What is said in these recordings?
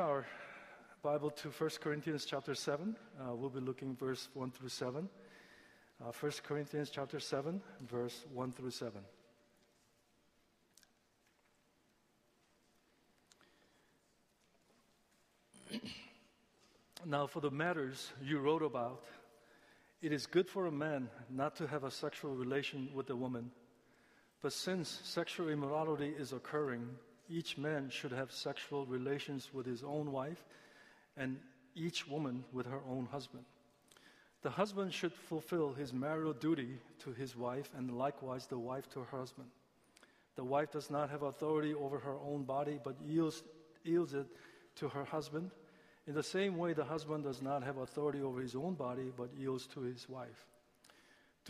our Bible to 1 Corinthians chapter 7. Uh, we'll be looking verse 1 through 7. Uh, 1 Corinthians chapter 7, verse 1 through 7. now, for the matters you wrote about, it is good for a man not to have a sexual relation with a woman. But since sexual immorality is occurring, each man should have sexual relations with his own wife, and each woman with her own husband. The husband should fulfill his marital duty to his wife, and likewise the wife to her husband. The wife does not have authority over her own body, but yields, yields it to her husband. In the same way, the husband does not have authority over his own body, but yields to his wife.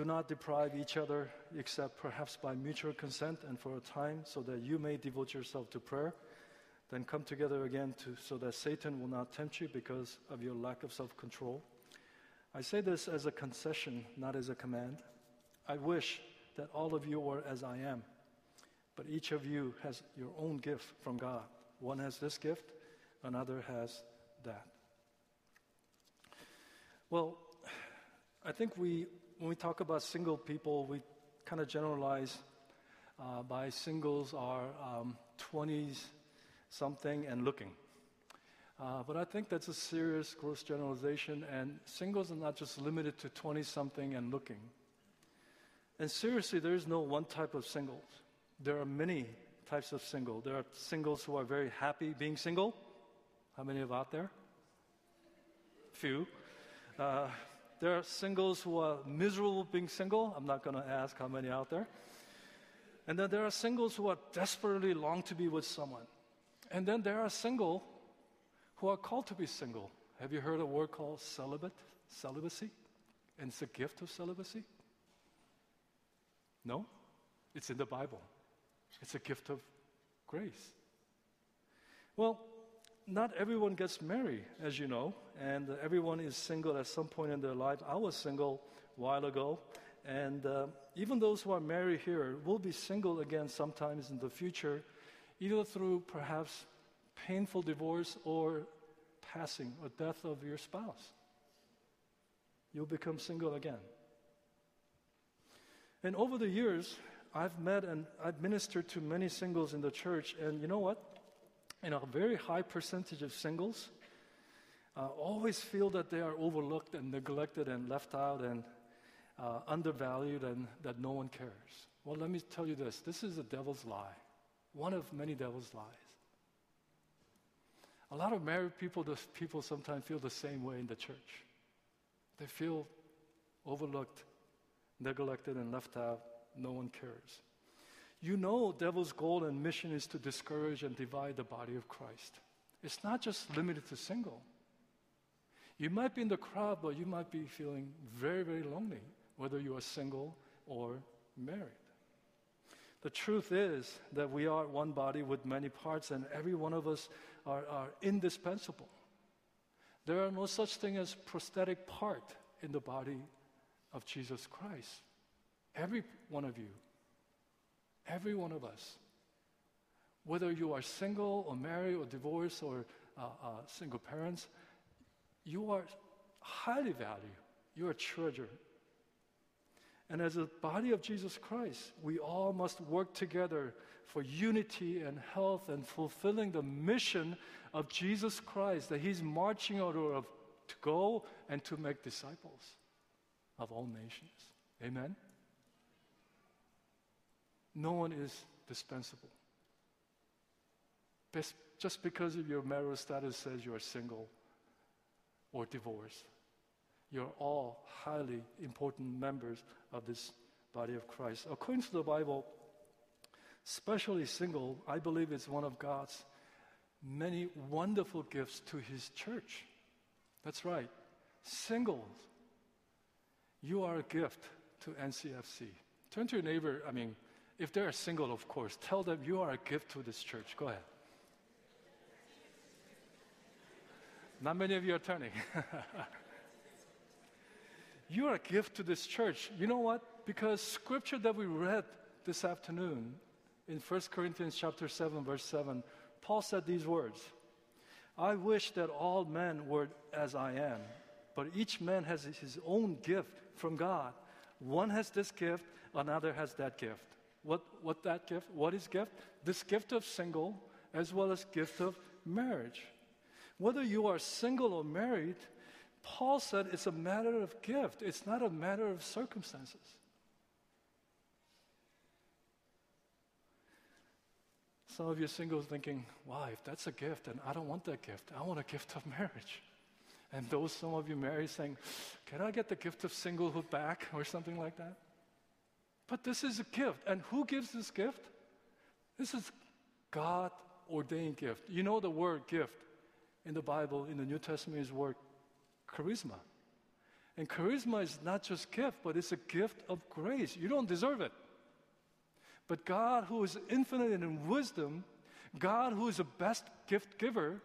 Do not deprive each other, except perhaps by mutual consent and for a time, so that you may devote yourself to prayer. Then come together again to, so that Satan will not tempt you because of your lack of self control. I say this as a concession, not as a command. I wish that all of you were as I am, but each of you has your own gift from God. One has this gift, another has that. Well, I think we when we talk about single people, we kind of generalize uh, by singles are um, 20s something and looking. Uh, but I think that's a serious gross generalization, and singles are not just limited to 20 something and looking. And seriously, there is no one type of singles. There are many types of single. There are singles who are very happy being single. How many of out there? Few. Uh, there are singles who are miserable being single. I'm not going to ask how many out there. And then there are singles who are desperately long to be with someone. And then there are single who are called to be single. Have you heard a word called celibate? Celibacy? And it's a gift of celibacy? No? It's in the Bible. It's a gift of grace. Well, not everyone gets married, as you know, and everyone is single at some point in their life. I was single a while ago, and uh, even those who are married here will be single again sometimes in the future, either through perhaps painful divorce or passing or death of your spouse. You'll become single again. And over the years, I've met and I've ministered to many singles in the church, and you know what? In a very high percentage of singles uh, always feel that they are overlooked and neglected and left out and uh, undervalued and that no one cares. Well, let me tell you this this is a devil's lie, one of many devil's lies. A lot of married people, people sometimes feel the same way in the church. They feel overlooked, neglected, and left out. No one cares. You know, devil's goal and mission is to discourage and divide the body of Christ. It's not just limited to single. You might be in the crowd, but you might be feeling very, very lonely, whether you are single or married. The truth is that we are one body with many parts, and every one of us are, are indispensable. There are no such thing as prosthetic part in the body of Jesus Christ. Every one of you Every one of us. Whether you are single or married or divorced or uh, uh, single parents, you are highly valued. You are treasured. And as a body of Jesus Christ, we all must work together for unity and health and fulfilling the mission of Jesus Christ that He's marching order of to go and to make disciples of all nations. Amen. No one is dispensable. Just because of your marital status says you are single or divorce. you're all highly important members of this body of Christ. According to the Bible, especially single, I believe it's one of God's many wonderful gifts to His church. That's right. Singles, you are a gift to NCFC. Turn to your neighbor, I mean, if they're single, of course, tell them you are a gift to this church. Go ahead. Not many of you are turning. you are a gift to this church. You know what? Because scripture that we read this afternoon in 1 Corinthians chapter 7 verse 7, Paul said these words. I wish that all men were as I am, but each man has his own gift from God. One has this gift, another has that gift. What, what that gift? What is gift? This gift of single as well as gift of marriage. Whether you are single or married, Paul said it's a matter of gift. It's not a matter of circumstances. Some of you singles thinking, wow, if that's a gift, then I don't want that gift. I want a gift of marriage. And those some of you married saying, can I get the gift of singlehood back or something like that? But this is a gift. And who gives this gift? This is God ordained gift. You know the word gift in the Bible, in the New Testament, is word charisma. And charisma is not just gift, but it's a gift of grace. You don't deserve it. But God, who is infinite in wisdom, God, who is the best gift giver,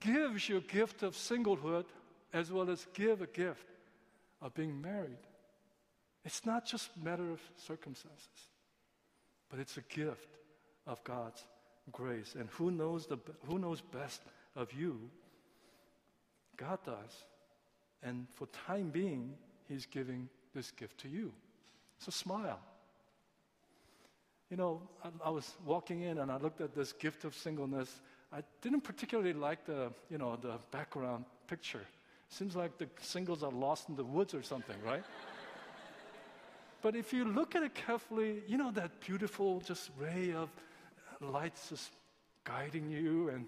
gives you a gift of singlehood as well as give a gift of being married. It's not just a matter of circumstances, but it's a gift of God's grace. And who knows, the, who knows best of you? God does. And for time being, He's giving this gift to you. So smile. You know, I, I, was walking in and I looked at this gift of singleness. I didn't particularly like the, you know, the background picture. Seems like the singles are lost in the woods or something, right? but if you look at it carefully, you know that beautiful just ray of lights just guiding you and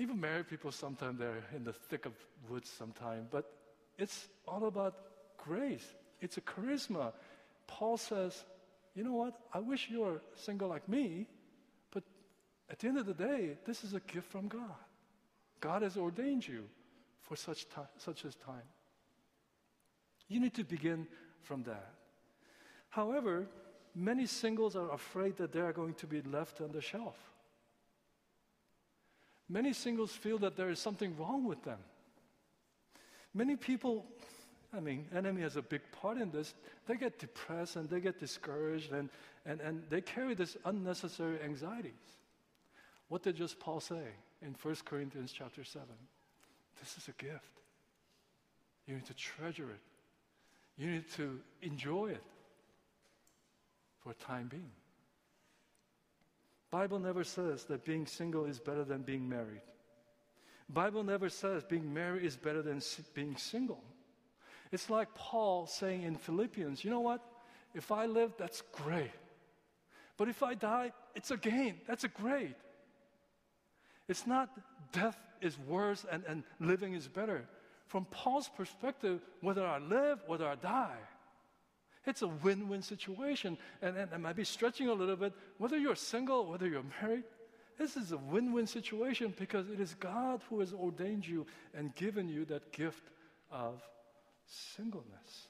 even married people sometimes they're in the thick of woods sometimes, But it's all about grace. It's a charisma. Paul says, you know what? I wish you were single like me, but at the end of the day, this is a gift from God. God has ordained you for such time, such as time. You need to begin from that. However, many singles are afraid that they are going to be left on the shelf. Many singles feel that there is something wrong with them. Many people I mean, enemy has a big part in this. They get depressed and they get discouraged and, and, and they carry this unnecessary anxieties. What did just Paul say in 1 Corinthians chapter 7? This is a gift. You need to treasure it. You need to enjoy it for a time being. Bible never says that being single is better than being married. Bible never says being married is better than being single. It's like Paul saying in Philippians, you know what? If I live, that's great. But if I die, it's a gain. That's a great. It's not death is worse and, and living is better. From Paul's perspective, whether I live, whether I die, it's a win win situation. And, and I might be stretching a little bit, whether you're single, whether you're married, this is a win win situation because it is God who has ordained you and given you that gift of singleness.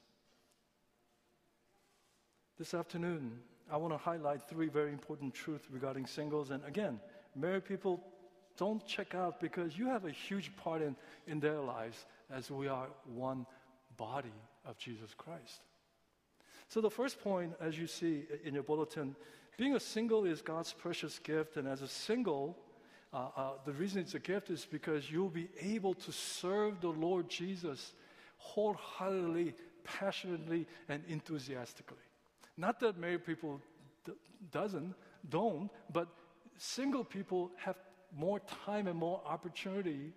This afternoon, I want to highlight three very important truths regarding singles. And again, married people, don't check out because you have a huge part in, in their lives as we are one body of Jesus Christ. So, the first point, as you see in your bulletin, being a single is God's precious gift. And as a single, uh, uh, the reason it's a gift is because you'll be able to serve the Lord Jesus wholeheartedly, passionately, and enthusiastically. Not that married people d- doesn't, don't, but single people have more time and more opportunity.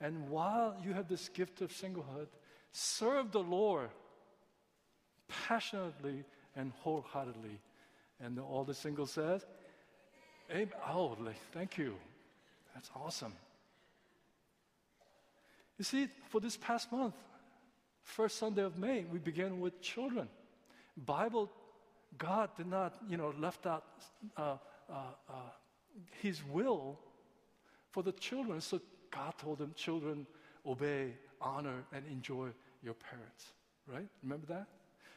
And while you have this gift of singlehood, serve the Lord passionately and wholeheartedly. And all the singles says, Amen. Oh, thank you. That's awesome. You see, for this past month, first Sunday of May, we began with children. Bible, God did not, you know, left out uh, uh, uh, His will for the children. So God told them, children, obey, honor, and enjoy your parents. Right? Remember that?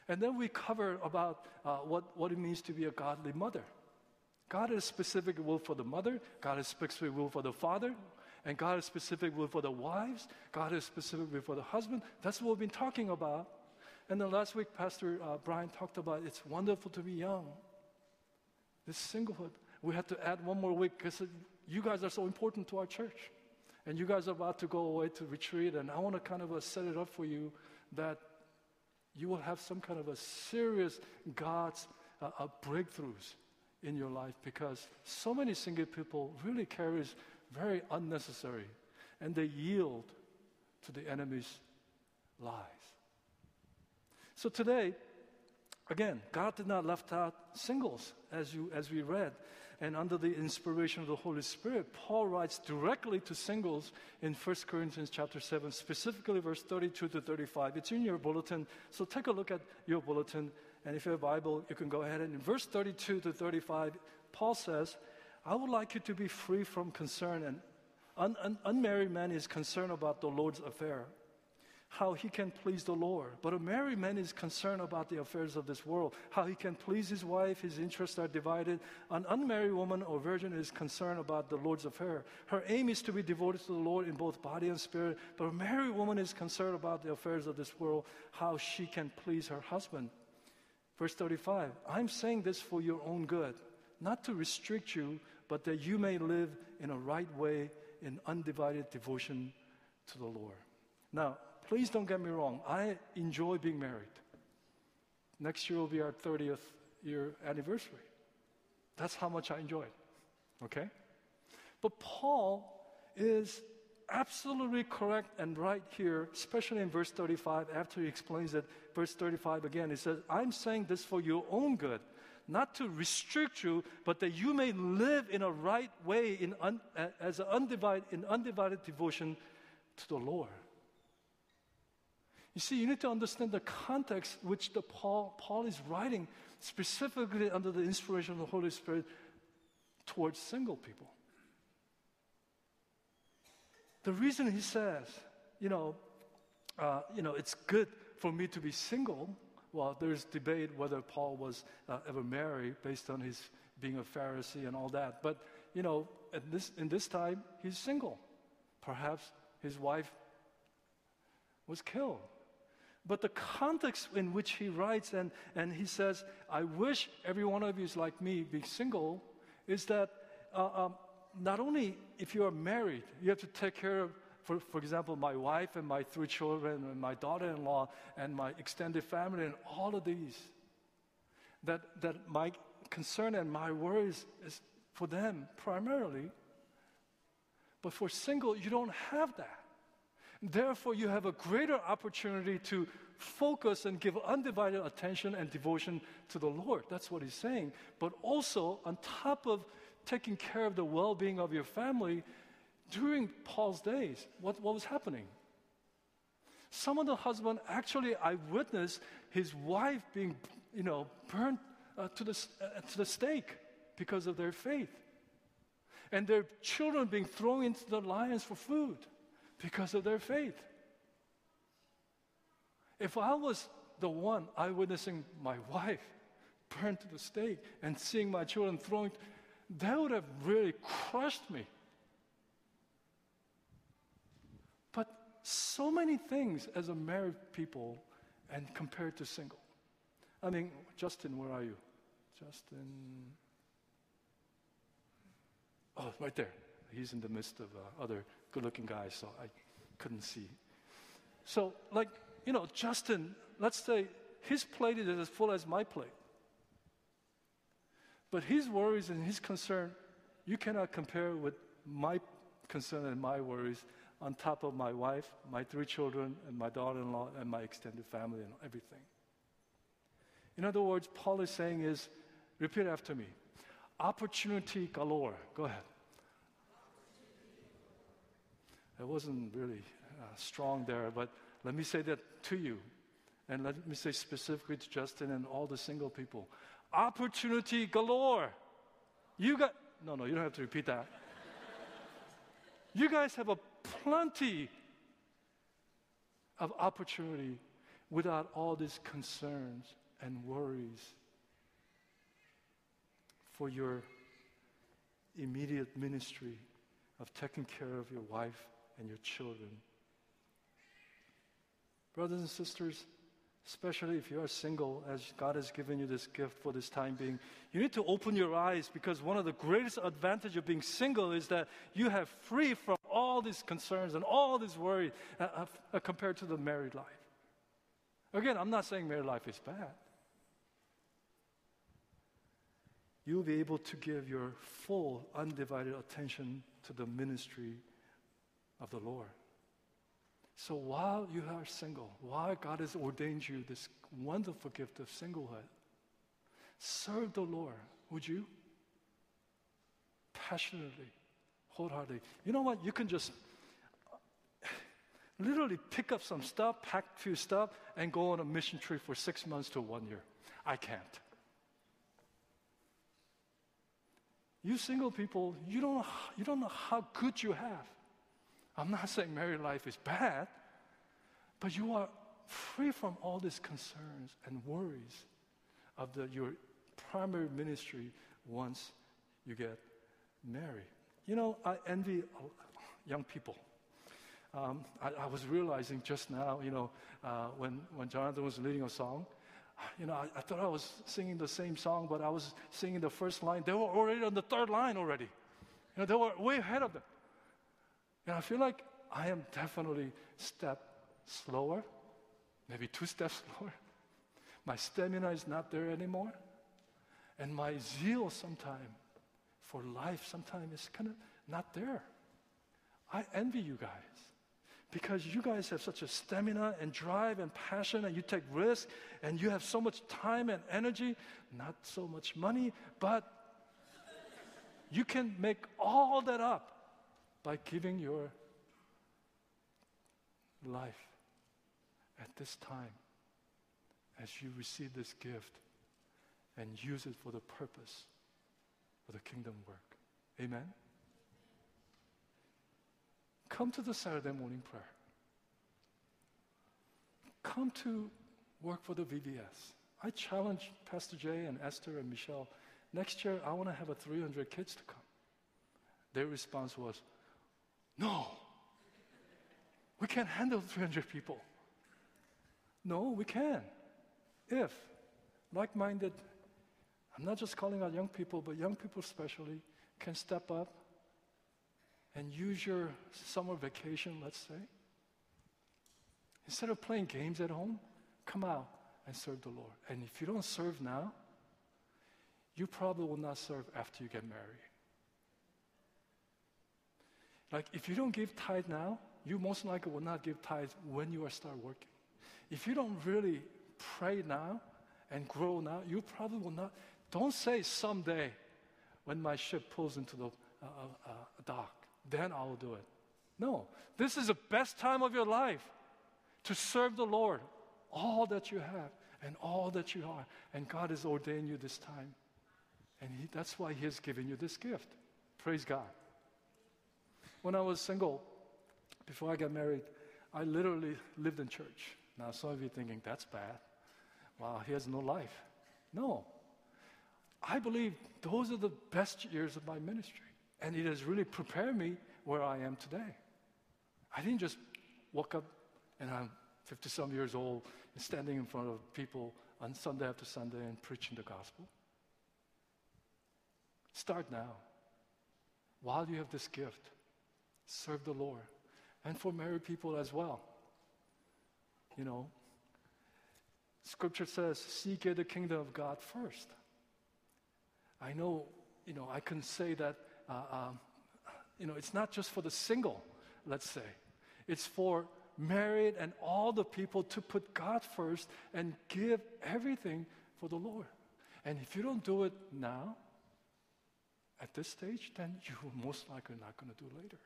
And then we cover about uh, what, what it means to be a godly mother. God has specific will for the mother. God has specific will for the father. And God has specific will for the wives. God has specific will for the husband. That's what we've been talking about. And then last week, Pastor uh, Brian talked about it's wonderful to be young. This singlehood. We had to add one more week because you guys are so important to our church. And you guys are about to go away to retreat, and I want to kind of uh, set it up for you that you will have some kind of a serious God's uh, uh, breakthroughs in your life because so many single people really carries very unnecessary and they yield to the enemy's lies. So today, again, God did not left out singles as you as we read. And under the inspiration of the Holy Spirit, Paul writes directly to singles in 1 Corinthians chapter 7, specifically verse 32 to 35. It's in your bulletin, so take a look at your bulletin. And if you have a Bible, you can go ahead. And in verse 32 to 35, Paul says, I would like you to be free from concern. And un- un- unmarried man is concerned about the Lord's affair how he can please the Lord. But a married man is concerned about the affairs of this world, how he can please his wife, his interests are divided. An unmarried woman or virgin is concerned about the Lord's affair. Her aim is to be devoted to the Lord in both body and spirit. But a married woman is concerned about the affairs of this world, how she can please her husband. Verse 35 I'm saying this for your own good, not to restrict you, but that you may live in a right way in undivided devotion to the Lord. Now, please don't get me wrong. I enjoy being married. Next year will be our 30th year anniversary. That's how much I enjoy it. Okay? But Paul is absolutely correct and right here, especially in verse 35, after he explains it. Verse 35 again, he says, I'm saying this for your own good, not to restrict you, but that you may live in a right way in un, uh, as an undivided, in undivided devotion to the Lord. You see, you need to understand the context which the Paul, Paul is writing specifically under the inspiration of the Holy Spirit towards single people. The reason he says, you know, uh, you know, it's good for me to be single. Well, there's debate whether Paul was uh, ever married based on his being a Pharisee and all that. But you know, this, in this time, he's single. Perhaps his wife was killed. But the context in which he writes and, and he says, I wish every one of you is like me, be single, is that uh, um, not only if you are married, you have to take care of, for, for example, my wife and my three children and my daughter in law and my extended family and all of these. That, that my concern and my worries is for them primarily. But for single, you don't have that. Therefore, you have a greater opportunity to focus and give undivided attention and devotion to the Lord. That's what he's saying. But also, on top of taking care of the well being of your family, during Paul's days, what, what was happening? Some of the husband actually, I witnessed his wife being, you know, burned uh, to, the, uh, to the stake because of their faith. And their children being thrown into the lions for food because of their faith. If I was the one eyewitnessing my wife burned to the stake and seeing my children thrown, that would have really crushed me. But so many things as a married people and compared to single. I mean, Justin, where are you? Justin. Oh, right there. He's in the midst of uh, other good looking guys, so I couldn't see. So, like, you know, Justin, let's say his plate is as full as my plate. But his worries and his concern, you cannot compare with my concern and my worries on top of my wife, my three children, and my daughter in law, and my extended family, and everything. In other words, Paul is saying is, repeat after me opportunity galore. Go ahead. It wasn't really uh, strong there, but let me say that to you. And let me say specifically to Justin and all the single people opportunity galore. You got, no, no, you don't have to repeat that. you guys have a plenty of opportunity without all these concerns and worries for your immediate ministry of taking care of your wife and your children. Brothers and sisters, especially if you are single, as God has given you this gift for this time being, you need to open your eyes because one of the greatest advantage of being single is that you have free from all these concerns and all this worry uh, uh, compared to the married life. Again, I'm not saying married life is bad. You'll be able to give your full, undivided attention to the ministry of the Lord. So while you are single, while God has ordained you this wonderful gift of singlehood, serve the Lord, would you? Passionately, wholeheartedly. You know what? You can just literally pick up some stuff, pack a few stuff, and go on a mission trip for six months to one year. I can't. You single people, you don't, you don't know how good you have. I'm not saying married life is bad, but you are free from all these concerns and worries of the, your primary ministry once you get married. You know, I envy young people. Um, I, I, was realizing just now, you know, uh, when, when Jonathan was leading a song, you know, I, I, thought I was singing the same song, but I was singing the first line. They were already on the third line already. You know, they were way ahead of them. And I feel like I am definitely step slower, maybe two steps slower. My stamina is not there anymore. And my zeal sometimes for life sometimes is kind of not there. I envy you guys because you guys have such a stamina and drive and passion and you take risks and you have so much time and energy, not so much money, but you can make all that up by giving your life at this time as you receive this gift and use it for the purpose of the kingdom work. Amen? Come to the Saturday morning prayer. Come to work for the VBS. I challenge Pastor Jay and Esther and Michelle. Next year, I want to have a 300 kids to come. Their response was, No, we can't handle 300 people. No, we can. If like minded, I'm not just calling out young people, but young people especially, can step up and use your summer vacation, let's say. Instead of playing games at home, come out and serve the Lord. And if you don't serve now, you probably will not serve after you get married. Like, if you don't give tithe now, you most likely will not give tithe when you start working. If you don't really pray now and grow now, you probably will not. Don't say someday when my ship pulls into the uh, uh, uh, dock, then I'll do it. No, this is the best time of your life to serve the Lord, all that you have and all that you are. And God has ordained you this time. And he, that's why He has given you this gift. Praise God. When I was single, before I got married, I literally lived in church. Now, some of you thinking, that's bad. Wow, he has no life. No. I believe those are the best years of my ministry. And it has really prepared me where I am today. I didn't just woke up and I'm 50 some years old and standing in front of people on Sunday after Sunday and preaching the gospel. Start now. While you have this gift, serve the Lord and for married people as well. You know, scripture says, seek the kingdom of God first. I know, you know, I can say that, uh, um, you know, it's not just for the single, let's say. It's for married and all the people to put God first and give everything for the Lord. And if you don't do it now, at this stage, then you are most likely not going to do later.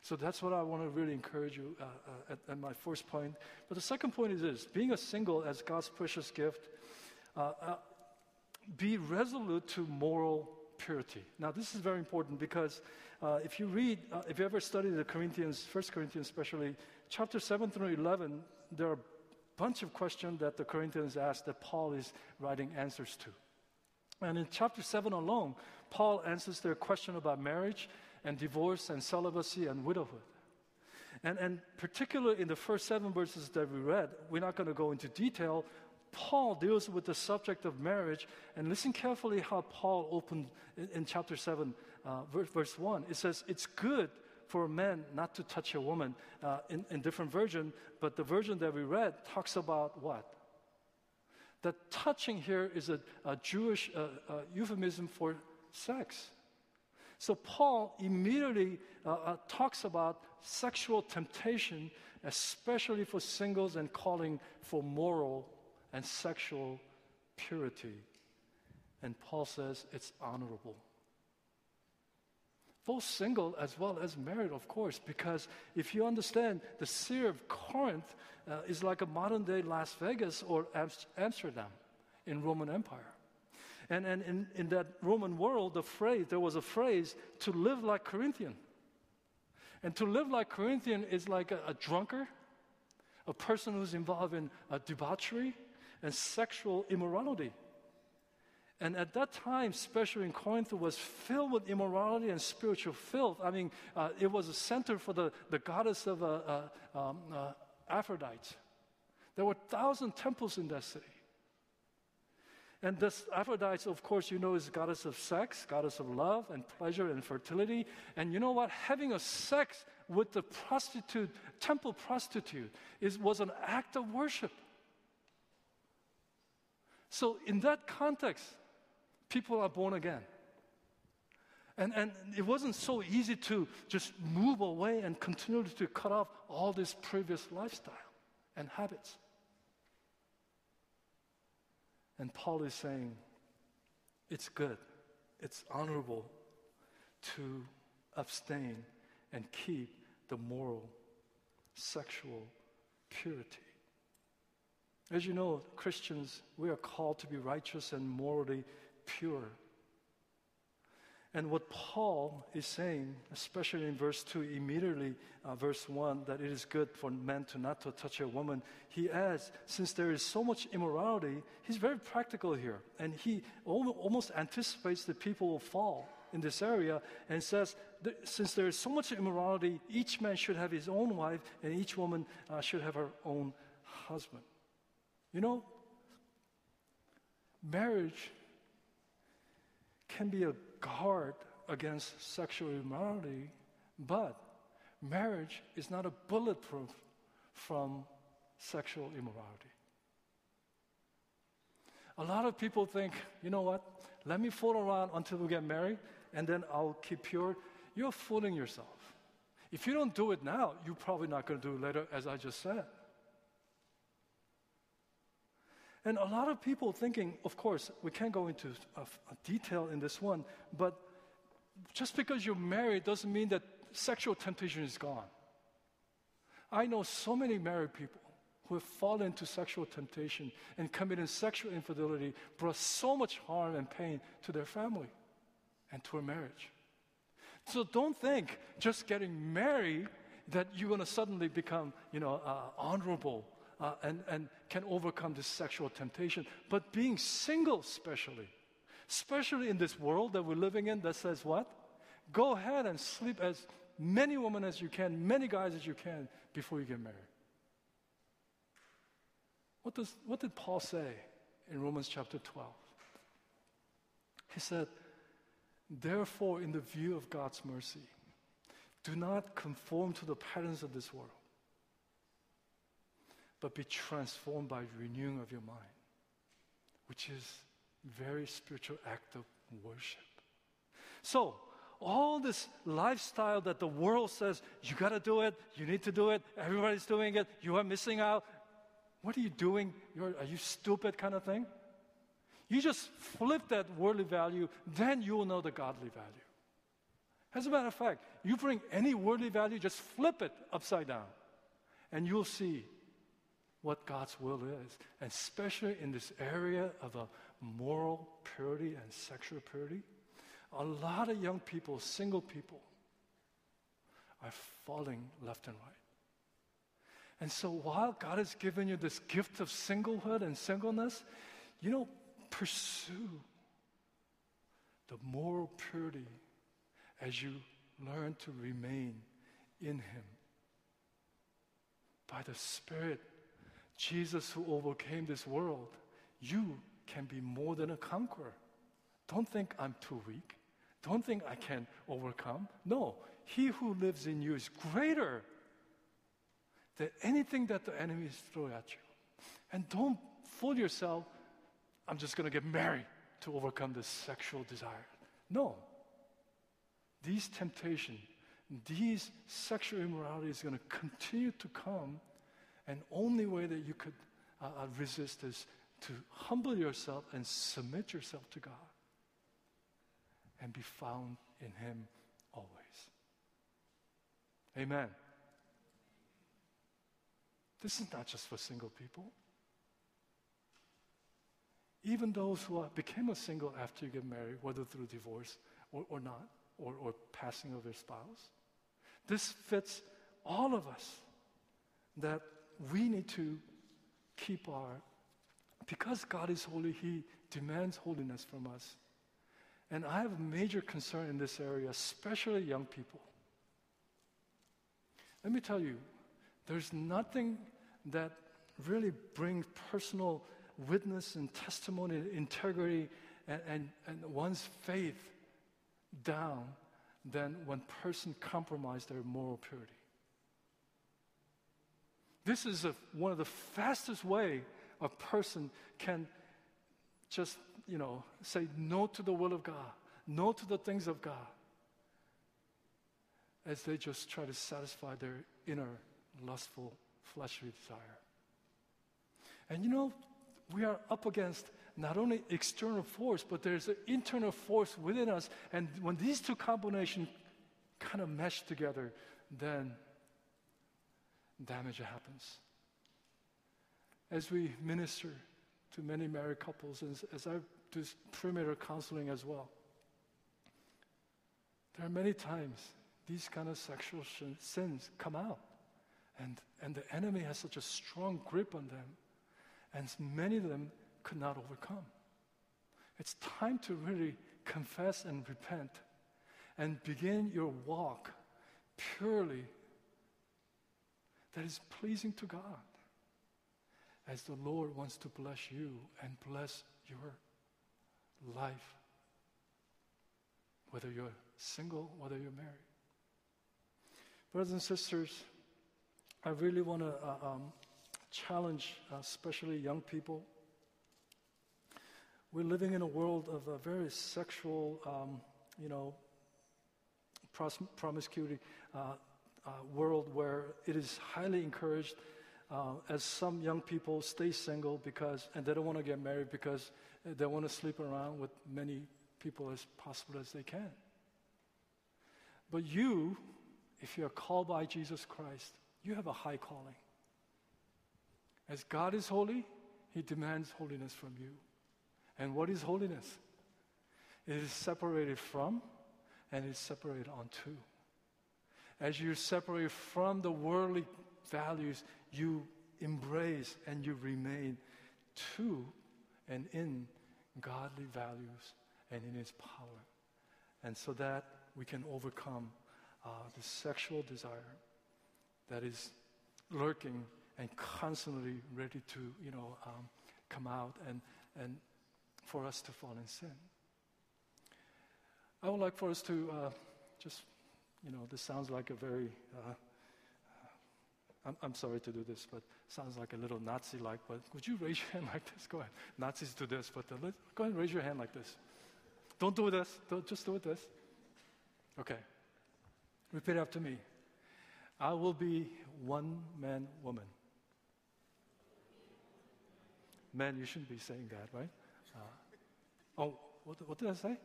So that's what I want to really encourage you uh, uh, at, at, my first point. But the second point is this being a single as God's precious gift, uh, uh, be resolute to moral purity. Now, this is very important because uh, if you read, if you ever study the Corinthians, First Corinthians especially, chapter 7 through 11, there are a bunch of questions that the Corinthians ask that Paul is writing answers to. And in chapter 7 alone, Paul answers their question about marriage and divorce and celibacy and widowhood. And, and particularly in the first seven verses that we read, we're not going to go into detail. Paul deals with the subject of marriage, and listen carefully how Paul opened in, in chapter 7, uh, verse, verse 1. It says, It's good for a man not to touch a woman uh, in, in different version, but the version that we read talks about what? That touching here is a, a Jewish uh, uh, euphemism for sex. So Paul immediately uh, uh, talks about sexual temptation, especially for singles, and calling for moral and sexual purity. And Paul says it's honorable. Both single as well as married, of course, because if you understand, the city of Corinth uh, is like a modern day Las Vegas or Amsterdam in Roman Empire. And, and in, in that Roman world, the phrase, there was a phrase, to live like Corinthian. And to live like Corinthian is like a, a drunkard, a person who's involved in debauchery and sexual immorality. And at that time, especially in Corinth, was filled with immorality and spiritual filth. I mean, uh, it was a center for the, the goddess of uh, uh, um, uh, Aphrodite. There were thousand temples in that city. And this Aphrodite, of course, you know, is goddess of sex, goddess of love and pleasure and fertility. And you know what? Having a sex with the prostitute, temple prostitute, is, was an act of worship. So, in that context, people are born again. And, and it wasn't so easy to just move away and continue to cut off all this previous lifestyle and habits. And Paul is saying it's good, it's honorable to abstain and keep the moral, sexual purity. As you know, Christians, we are called to be righteous and morally pure. And what Paul is saying, especially in verse 2, immediately, uh, verse 1, that it is good for men to not to touch a woman, he adds, since there is so much immorality, he's very practical here. And he almost anticipates that people will fall in this area and says, since there is so much immorality, each man should have his own wife and each woman uh, should have her own husband. You know, marriage can be a guard against sexual immorality, but marriage is not a bulletproof from sexual immorality. A lot of people think, you know what, let me fool around until we get married and then I'll keep pure. You're fooling yourself. If you don't do it now, you're probably not going to do it later, as I just said. And a lot of people thinking, of course, we can't go into a, detail in this one, but just because you're married doesn't mean that sexual temptation is gone. I know so many married people who have fallen into sexual temptation and committed sexual infidelity, brought so much harm and pain to their family and to a marriage. So don't think just getting married that you're going to suddenly become, you know, uh, honorable uh, and, and can overcome this sexual temptation. But being single, especially, especially in this world that we're living in that says what? Go ahead and sleep as many women as you can, many guys as you can before you get married. What, does, what did Paul say in Romans chapter 12? He said, Therefore, in the view of God's mercy, do not conform to the patterns of this world but be transformed by renewing of your mind, which is very spiritual act of worship. So, all this lifestyle that the world says, you got to do it, you need to do it, everybody's doing it, you are missing out. What are you doing? You're, are you stupid kind of thing? You just flip that worldly value, then you will know the godly value. As a matter of fact, you bring any worldly value, just flip it upside down, and you'll see what God's will is, especially in this area of a moral purity and sexual purity. A lot of young people, single people, are falling left and right. And so while God has given you this gift of singlehood and singleness, you know, pursue the moral purity as you learn to remain in Him by the Spirit, Jesus who overcame this world, you can be more than a conqueror. Don't think I'm too weak. Don't think I can overcome. No, he who lives in you is greater than anything that the enemies throw at you. And don't fool yourself, I'm just going to get married to overcome this sexual desire. No. These temptations, these sexual immorality is going to continue to come, and only way that you could uh, uh, resist is to humble yourself and submit yourself to God and be found in Him always. Amen. This is not just for single people. Even those who became a single after you get married, whether through divorce or, or not, or, or passing of their spouse. This fits all of us that we need to keep our, because God is holy, He demands holiness from us. And I have a major concern in this area, especially young people. Let me tell you, there's nothing that really brings personal witness and testimony integrity and, and, and one's faith down than when person compromise their moral purity. This is a, one of the fastest way a person can just, you know, say no to the will of God, no to the things of God, as they just try to satisfy their inner lustful fleshly desire. And you know, we are up against not only external force, but there's an internal force within us. And when these two combinations kind of mesh together, then damage happens. As we minister to many married couples, and as I do premarital counseling as well, there are many times these kind of sexual sins come out. And, and the enemy has such a strong grip on them. And many of them could not overcome. It's time to really confess and repent and begin your walk purely that is pleasing to God as the Lord wants to bless you and bless your life, whether you're single, whether you're married. Brothers and sisters, I really want to uh, um, challenge, uh, especially young people. We're living in a world of a very sexual, um, you know, pros- promiscuity uh, uh, world where it is highly encouraged. Uh, as some young people stay single because, and they don't want to get married because they want to sleep around with many people as possible as they can. But you, if you are called by Jesus Christ, you have a high calling. As God is holy, He demands holiness from you. And what is holiness? It is separated from and it is separated onto. As you separate from the worldly values, you embrace and you remain to and in godly values and in His power. And so that we can overcome uh, the sexual desire that is lurking and constantly ready to, you know, um, come out and, and for us to fall in sin. I would like for us to uh, just, you know, this sounds like a very, uh, uh, I'm, I'm sorry to do this, but sounds like a little Nazi like, but would you raise your hand like this? Go ahead. Nazis do this, but go ahead and raise your hand like this. Don't do this, don't, just do it this. Okay. Repeat after me. I will be one man, woman. Man, you shouldn't be saying that, right? Uh, oh, what, what did I say?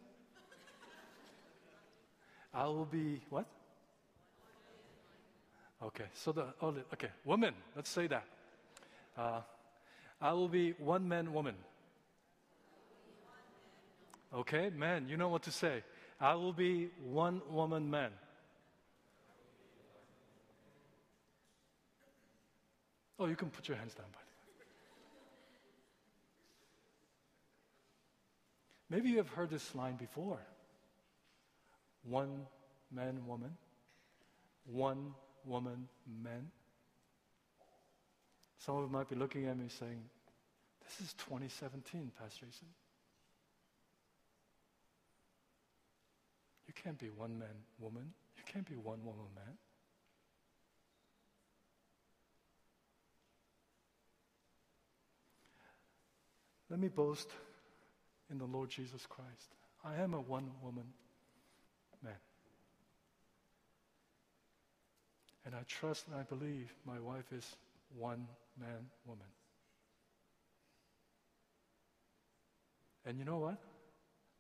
I will be what? Okay, so the, oh, okay, woman, let's say that. Uh, I will be one man, woman. Okay, man, you know what to say. I will be one woman, man. Oh, you can put your hands down, by Maybe you have heard this line before one man, woman, one woman, man. Some of you might be looking at me saying, This is 2017, Pastor Jason. You can't be one man, woman. You can't be one woman, man. Let me boast in the Lord Jesus Christ. I am a one woman man. And I trust and I believe my wife is one man woman. And you know what?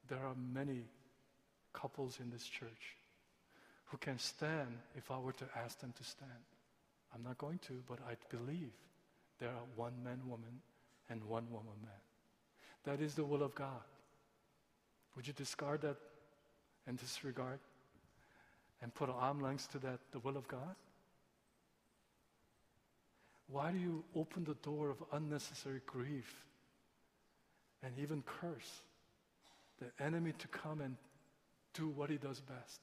There are many couples in this church who can stand if I were to ask them to stand. I'm not going to, but I believe there are one man woman and one woman man. That is the will of God. Would you discard that and disregard and put an arm length to that, the will of God? Why do you open the door of unnecessary grief and even curse the enemy to come and do what he does best?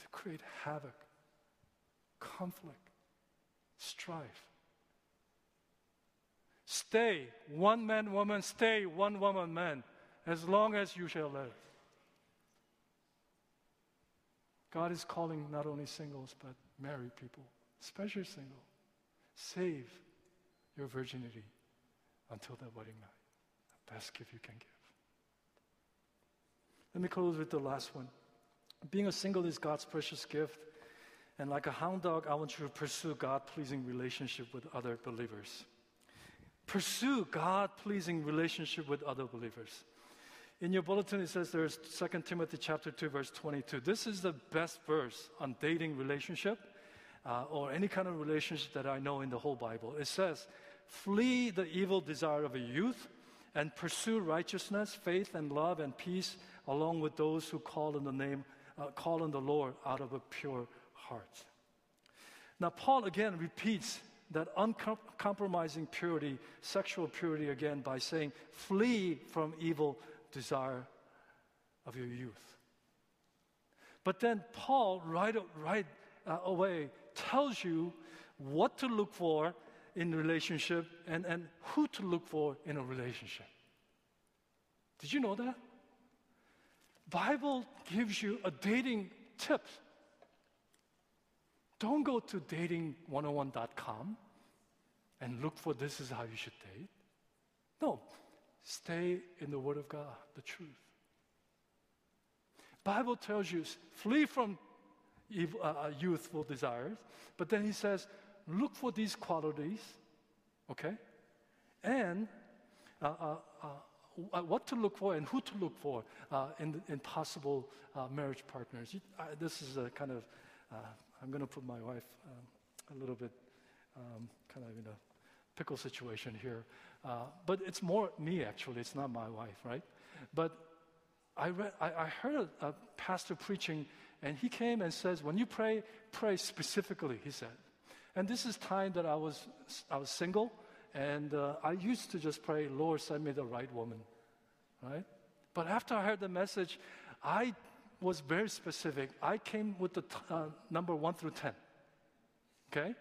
To create havoc, conflict, strife. Stay one man, woman, stay one woman, man, as long as you shall live. God is calling not only singles, but married people, especially single. Save your virginity until the wedding night. The best gift you can give. Let me close with the last one. Being a single is God's precious gift. And like a hound dog, I want you to pursue God pleasing relationship with other believers. Pursue God pleasing relationship with other believers. In your bulletin, it says there's 2 Timothy chapter 2, verse 22. This is the best verse on dating relationship uh, or any kind of relationship that I know in the whole Bible. It says, Flee the evil desire of a youth and pursue righteousness, faith, and love and peace along with those who call on the name, uh, call on the Lord out of a pure heart. Now, Paul again repeats that uncompromising purity, sexual purity again, by saying, flee from evil desire of your youth. But then Paul, right, right uh, away, tells you what to look for in a relationship and, and who to look for in a relationship. Did you know that? Bible gives you a dating tip. Don't go to dating101.com and look for this is how you should date. No, stay in the Word of God, the truth. Bible tells you flee from uh, uh, youthful desires, but then he says look for these qualities, okay, and uh, uh, uh what to look for and who to look for uh, in, in possible marriage partners. this is a kind of I'm going to put my wife a little bit um, kind of in a pickle situation here. Uh, but it's more me, actually. It's not my wife, right? But I, read, I, I heard a, a pastor preaching, and he came and says, when you pray, pray specifically, he said. And this is time that I was, I was single, and uh, I used to just pray, Lord, send me the right woman, right? But after I heard the message, I was very specific. I came with the t- uh, number one through 10. Okay?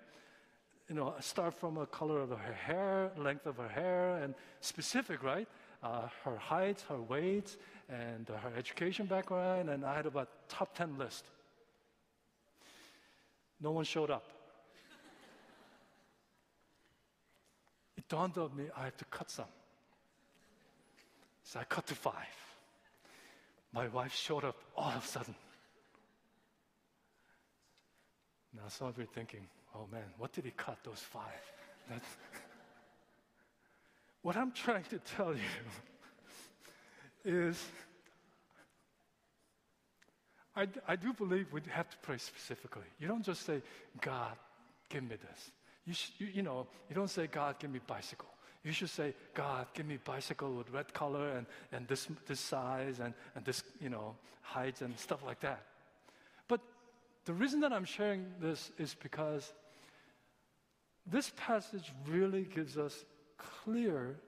You know, start from a color of her hair, length of her hair, and specific, right? Uh, her height, her weight, and her education background, and I had about top 10 list. No one showed up. it dawned on me I have to cut some. So I cut to five my wife showed up all of a sudden. Now some of you are thinking, oh man, what did he cut those five? That's what I'm trying to tell you is I, I do believe we have to pray specifically. You don't just say, God, give me this. You, sh- you, you know, you don't say, God, give me bicycle. You should say, God, give me bicycle with red color and, and this, this size and, and this, you know, height and stuff like that. But the reason that I'm sharing this is because this passage really gives us clear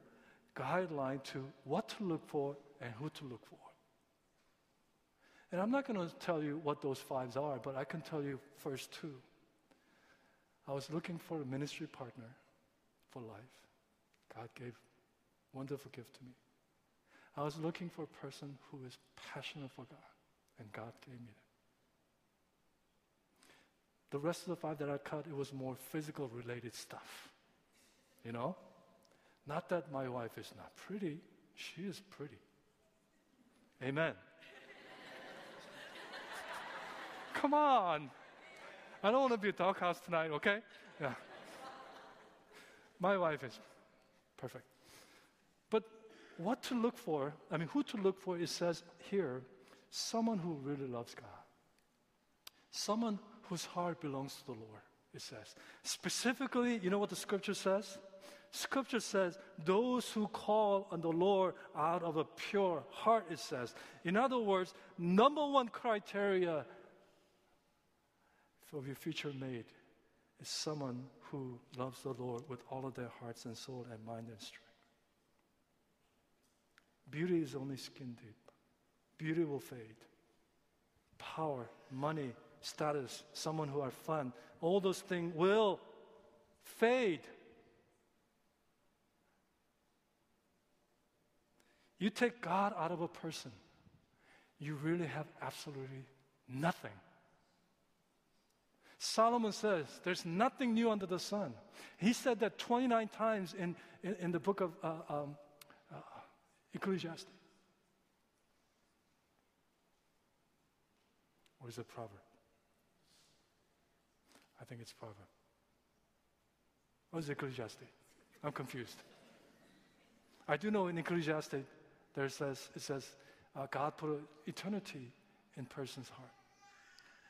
guideline to what to look for and who to look for. And I'm not going to tell you what those fives are, but I can tell you first two. I was looking for a ministry partner for life. God gave wonderful gift to me. I was looking for a person who is passionate for God, and God gave me that. The rest of the five that I cut, it was more physical related stuff. You know? Not that my wife is not pretty, she is pretty. Amen. Come on. I don't want to be a doghouse tonight, okay? Yeah. My wife is perfect. But what to look for, I mean, who to look for, it says here someone who really loves God. Someone whose heart belongs to the Lord, it says. Specifically, you know what the scripture says? Scripture says, those who call on the Lord out of a pure heart, it says. In other words, number one criteria for your future mate is someone who loves the Lord with all of their hearts and soul and mind and strength. Beauty is only skin deep. Beauty will fade. Power, money, status, someone who are fun, all those things will fade. You take God out of a person, you really have absolutely nothing. Solomon says there's nothing new under the sun. He said that 29 times in, in, in the book of uh, um, uh, Ecclesiastes. Or is it proverb? I think it's proverb. Or is it Ecclesiastes? I'm confused. I do know in Ecclesiastes there says, it says, uh, God put eternity in person's heart.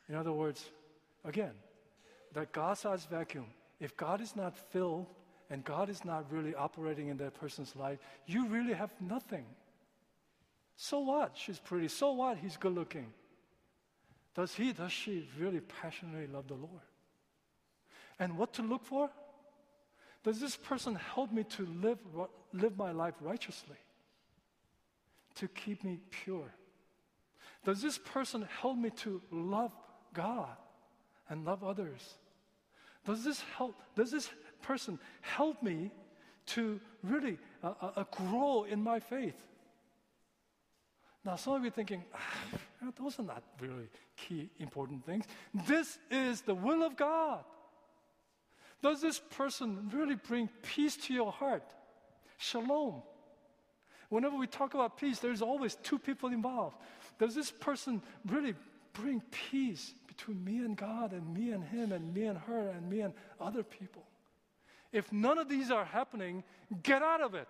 In other words, again, that God-sized vacuum, if God is not filled and God is not really operating in that person's life, you really have nothing. So what? She's pretty. So what? He's good looking. Does he, does she really passionately love the Lord? And what to look for? Does this person help me to live, live my life righteously? to keep me pure? Does this person help me to love God and love others? Does this help? Does this person help me to really uh, uh, uh grow in my faith? Now, some of you are thinking, ah, those are not really key important things. This is the will of God. Does this person really bring peace to your heart? Shalom. Whenever we talk about peace, there's always two people involved. Does this person really bring peace between me and God and me and him and me and her and me and other people? If none of these are happening, get out of it.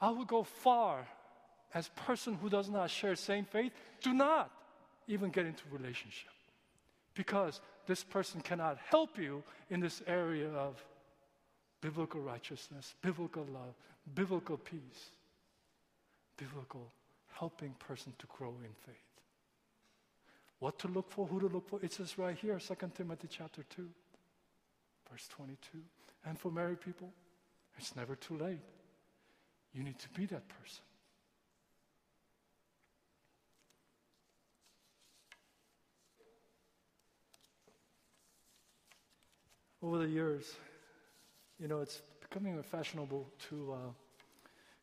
I would go far as person who does not share same faith, do not even get into relationship. Because this person cannot help you in this area of biblical righteousness, biblical love, biblical peace, biblical helping person to grow in faith. What to look for, who to look for, it says right here, 2 Timothy chapter 2, verse 22. And for married people, it's never too late. You need to be that person. Over the years, you know, it's becoming fashionable to uh,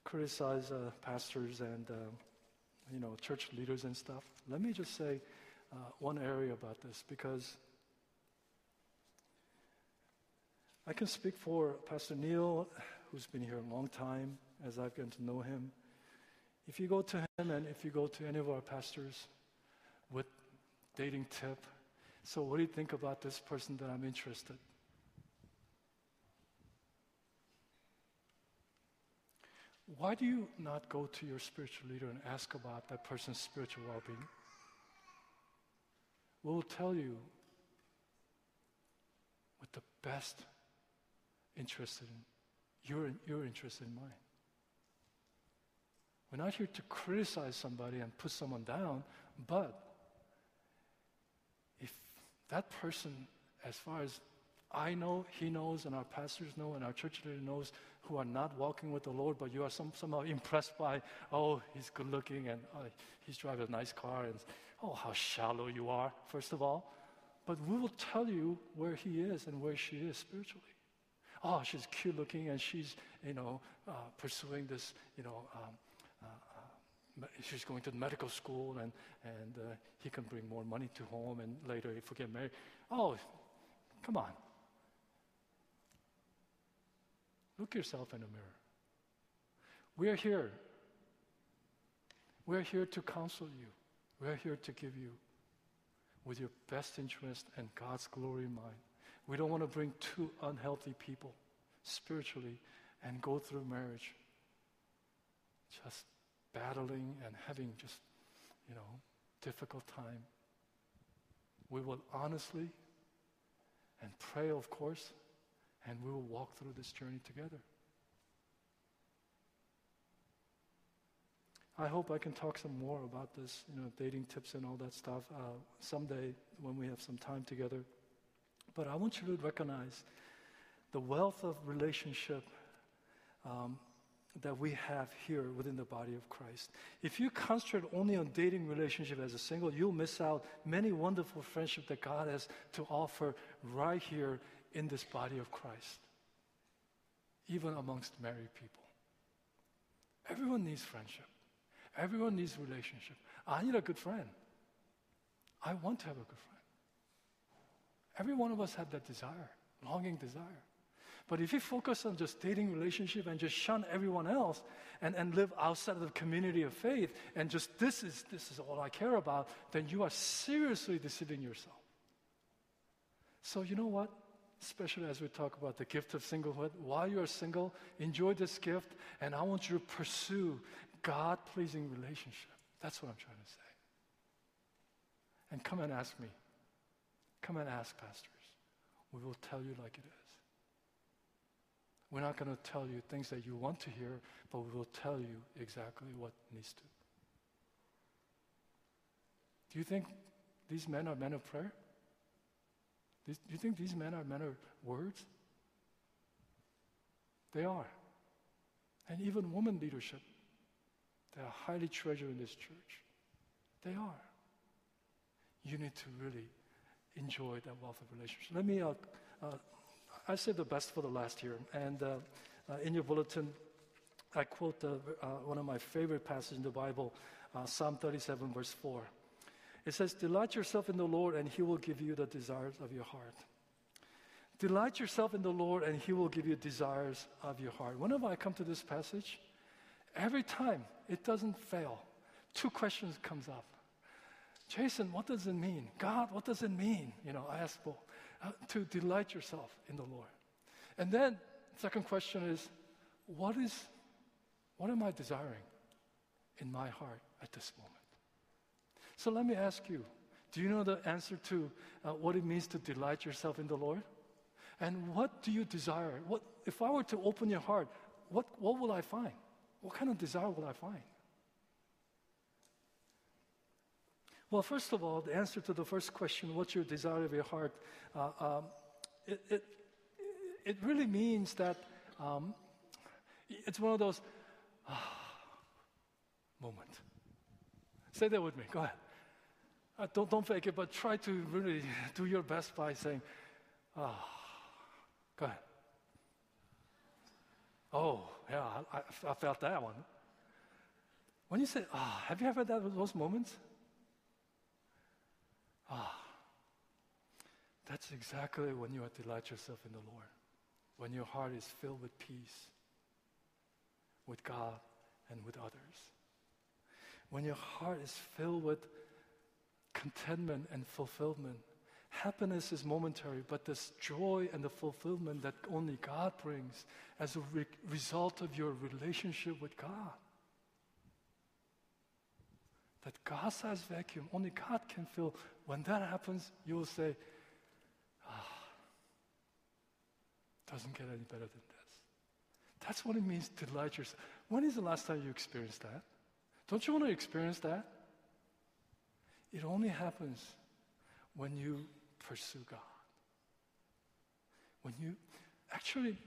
criticize uh, pastors and, uh, you know, church leaders and stuff. Let me just say uh, one area about this because I can speak for Pastor Neil, who's been here a long time, as I've gotten to know him. If you go to him and if you go to any of our pastors with dating tip, so what do you think about this person that I'm interested? Why do you not go to your spiritual leader and ask about that person's spiritual well being? We'll tell you what the best interested in your, your interest in mine. We're not here to criticize somebody and put someone down, but if that person, as far as I know, he knows, and our pastors know, and our church leader knows who are not walking with the Lord, but you are some, somehow impressed by, oh, he's good looking and oh, he's driving a nice car and oh, how shallow you are, first of all, but we will tell you where he is and where she is spiritually. Oh, she's cute looking and she's, you know, uh, pursuing this, you know, um, uh, uh, she's going to medical school and, and uh, he can bring more money to home and later if we get married. Oh, come on. Look yourself in the mirror. We're here. We're here to counsel you. We're here to give you with your best interest and God's glory in mind. We don't want to bring two unhealthy people spiritually and go through marriage just battling and having just, you know, difficult time. We will honestly and pray, of course, and we will walk through this journey together. I hope I can talk some more about this, you know, dating tips and all that stuff uh, someday when we have some time together. But I want you to recognize the wealth of relationship um, that we have here within the body of Christ. If you concentrate only on dating relationship as a single, you'll miss out many wonderful friendship that God has to offer right here in this body of Christ, even amongst married people. Everyone needs friendship. Everyone needs relationship. Ah, I need a good friend. I want to have a good friend. Every one of us have that desire, longing desire. But if you focus on just dating relationship and just shun everyone else and, and live outside of the community of faith and just this is this is all I care about, then you are seriously deceiving yourself. So you know what? Especially as we talk about the gift of singlehood, while you are single, enjoy this gift, and I want you to pursue God pleasing relationship. That's what I'm trying to say. And come and ask me. Come and ask pastors. We will tell you like it is. We're not going to tell you things that you want to hear, but we will tell you exactly what needs to. Do you think these men are men of prayer? Do you think these men are men of words? They are. And even woman leadership they are highly treasured in this church. They are. You need to really enjoy that wealth of relationship. Let me, uh, uh, I said the best for the last year. And uh, uh in your bulletin, I quote uh, one of my favorite passages in the Bible, uh, Psalm 37, verse 4. It says, Delight yourself in the Lord, and he will give you the desires of your heart. Delight yourself in the Lord, and he will give you desires of your heart. Whenever I come to this passage, every time it doesn't fail. Two questions comes up. Jason, what does it mean? God, what does it mean? You know, I ask for uh, to delight yourself in the Lord. And then second question is, what is what am I desiring in my heart at this moment? So let me ask you, do you know the answer to uh, what it means to delight yourself in the Lord? And what do you desire? What if I were to open your heart, what, what will I find? What kind of desire will I find? Well, first of all, the answer to the first question, what's your desire of your heart? Uh, um, it, it, it really means that um, it's one of those ah, moment. Say that with me. Go ahead. Uh, don't, don't fake it, but try to really do your best by saying, ah. Go ahead. Oh, yeah, I, I felt that one. When you say, ah, oh, have you ever had those moments? Ah, that's exactly when you delight yourself in the Lord. When your heart is filled with peace with God and with others. When your heart is filled with contentment and fulfillment Happiness is momentary, but this joy and the fulfillment that only God brings as a re- result of your relationship with God. That God sized vacuum, only God can fill. When that happens, you will say, ah, doesn't get any better than this. That's what it means to delight yourself. When is the last time you experienced that? Don't you want to experience that? It only happens when you pursue God. When you actually,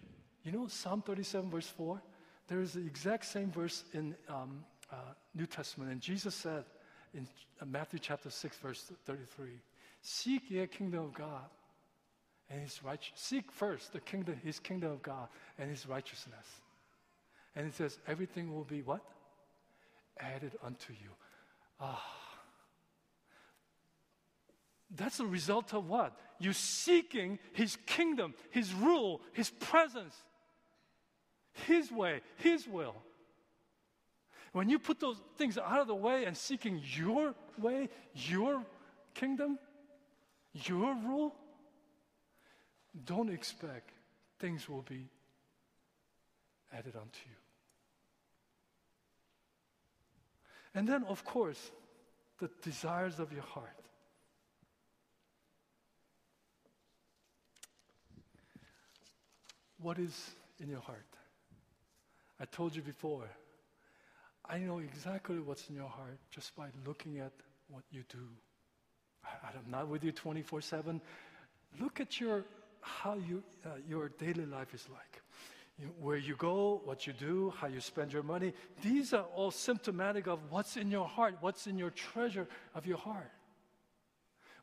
you know, Psalm 37, verse 4, there is the exact same verse in um, uh, New Testament, and Jesus said, in Matthew chapter 6, verse 33. Seek ye kingdom of God and his righteous. Seek first the kingdom, his kingdom of God and his righteousness. And it says, everything will be what? Added unto you. Ah. That's a result of what? You seeking his kingdom, his rule, his presence, his way, his will. When you put those things out of the way and seeking your way, your kingdom, your rule, don't expect things will be added unto you. And then, of course, the desires of your heart. What is in your heart? I told you before, I know exactly what's in your heart just by looking at what you do. I, am not with you 24 7. Look at your, how you, uh, your daily life is like. You where you go, what you do, how you spend your money. These are all symptomatic of what's in your heart, what's in your treasure of your heart.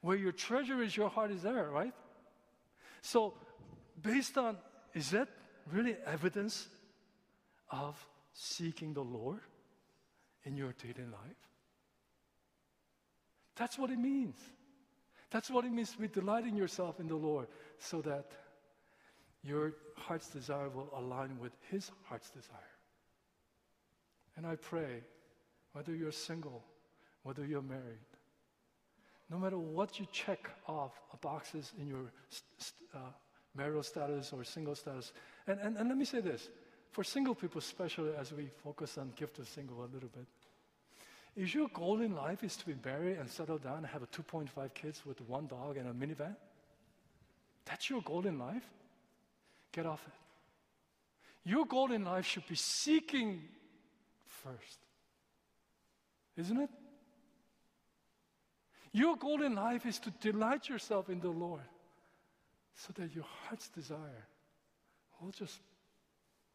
Where your treasure is, your heart is there, right? So, based on, is that really evidence of seeking the Lord in your daily life? That's what it means. That's what it means to be delighting yourself in the Lord so that your heart's desire will align with His heart's desire. And I pray, whether you're single, whether you're married, no matter what you check off boxes in your uh, marital status or single status, and, and, and let me say this for single people, especially as we focus on gift of single a little bit, is your goal in life is to be married and settle down and have a 2.5 kids with one dog and a minivan? That's your goal in life? Get off it. Your goal in life should be seeking first. Isn't it? Your goal in life is to delight yourself in the Lord so that your heart's desire will just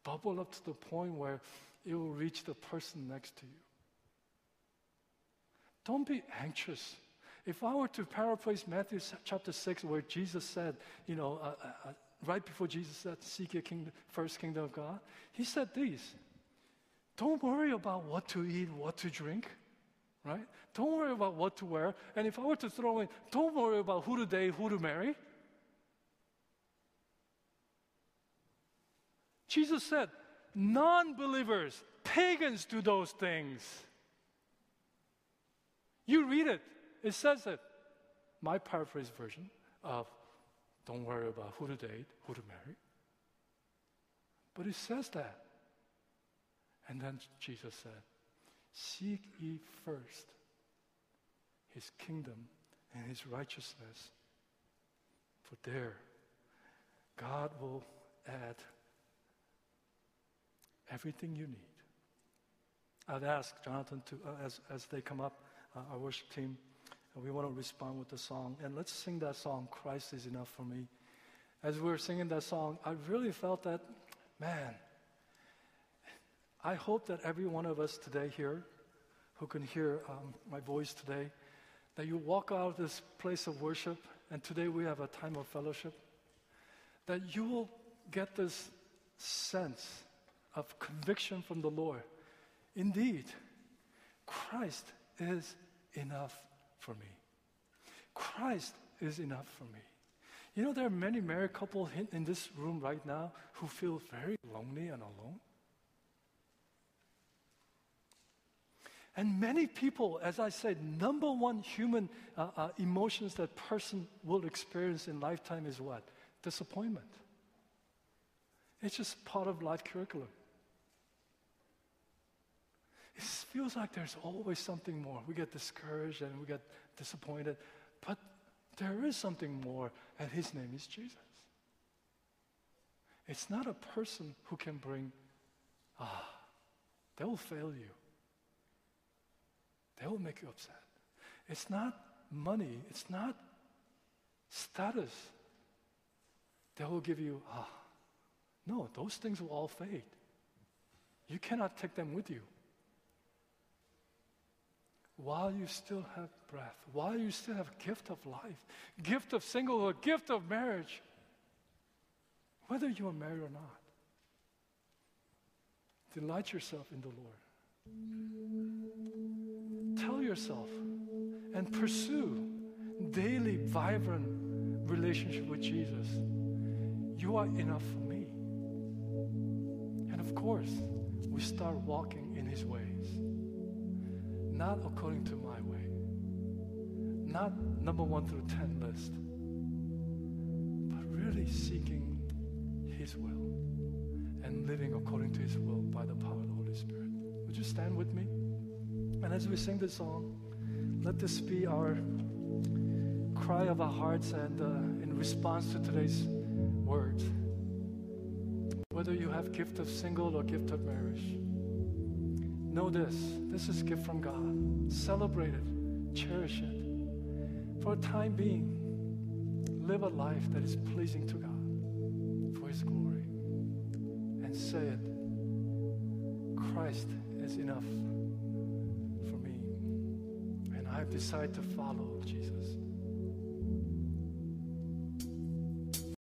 bubble up to the point where it will reach the person next to you. Don't be anxious. If I were to paraphrase Matthew chapter 6, where Jesus said, you know, uh, uh, uh, right before Jesus said, Seek your kingdom, first kingdom of God, he said these Don't worry about what to eat, what to drink, right? Don't worry about what to wear. And if I were to throw in, don't worry about who to date, who to marry. Jesus said, non believers, pagans do those things. You read it, it says it. My paraphrase version of don't worry about who to date, who to marry. But it says that. And then Jesus said, Seek ye first his kingdom and his righteousness, for there God will add everything you need. I'd ask Jonathan to, uh, as, as they come up, uh, our worship team, we want to respond with the song. And let's sing that song, Christ is Enough for Me. As we were singing that song, I really felt that, man, I hope that every one of us today here who can hear um, my voice today, that you walk out of this place of worship, and today we have a time of fellowship, that you will get this sense of conviction from the Lord. Indeed, Christ is enough for me. Christ is enough for me. You know, there are many married couples in this room right now who feel very lonely and alone. And many people, as I said, number one human uh, uh, emotions that person will experience in lifetime is what? Disappointment. It's just part of life curriculum. It feels like there's always something more. We get discouraged and we get disappointed, but there is something more, and his name is Jesus. It's not a person who can bring, ah, they will fail you. They will make you upset. It's not money, it's not status. They will give you, ah, no, those things will all fade. You cannot take them with you while you still have breath, while you still have gift of life, gift of singlehood, gift of marriage, whether you are married or not. Delight yourself in the Lord. Tell yourself and pursue daily, vibrant relationship with Jesus. You are enough for me. And of course, we start walking in His ways, not according to my way, not number one through ten list, but really seeking His will and living according to His will by the power of the Holy Spirit. Would you stand with me? And as we sing this song, let this be our cry of our hearts and uh, in response to today's words. Whether you have gift of single or gift of marriage, know this. This is gift from God. Celebrate it. Cherish it. For a time being, live a life that is pleasing to God for His glory. And say it. Christ is enough for me. And I've decided to follow Jesus.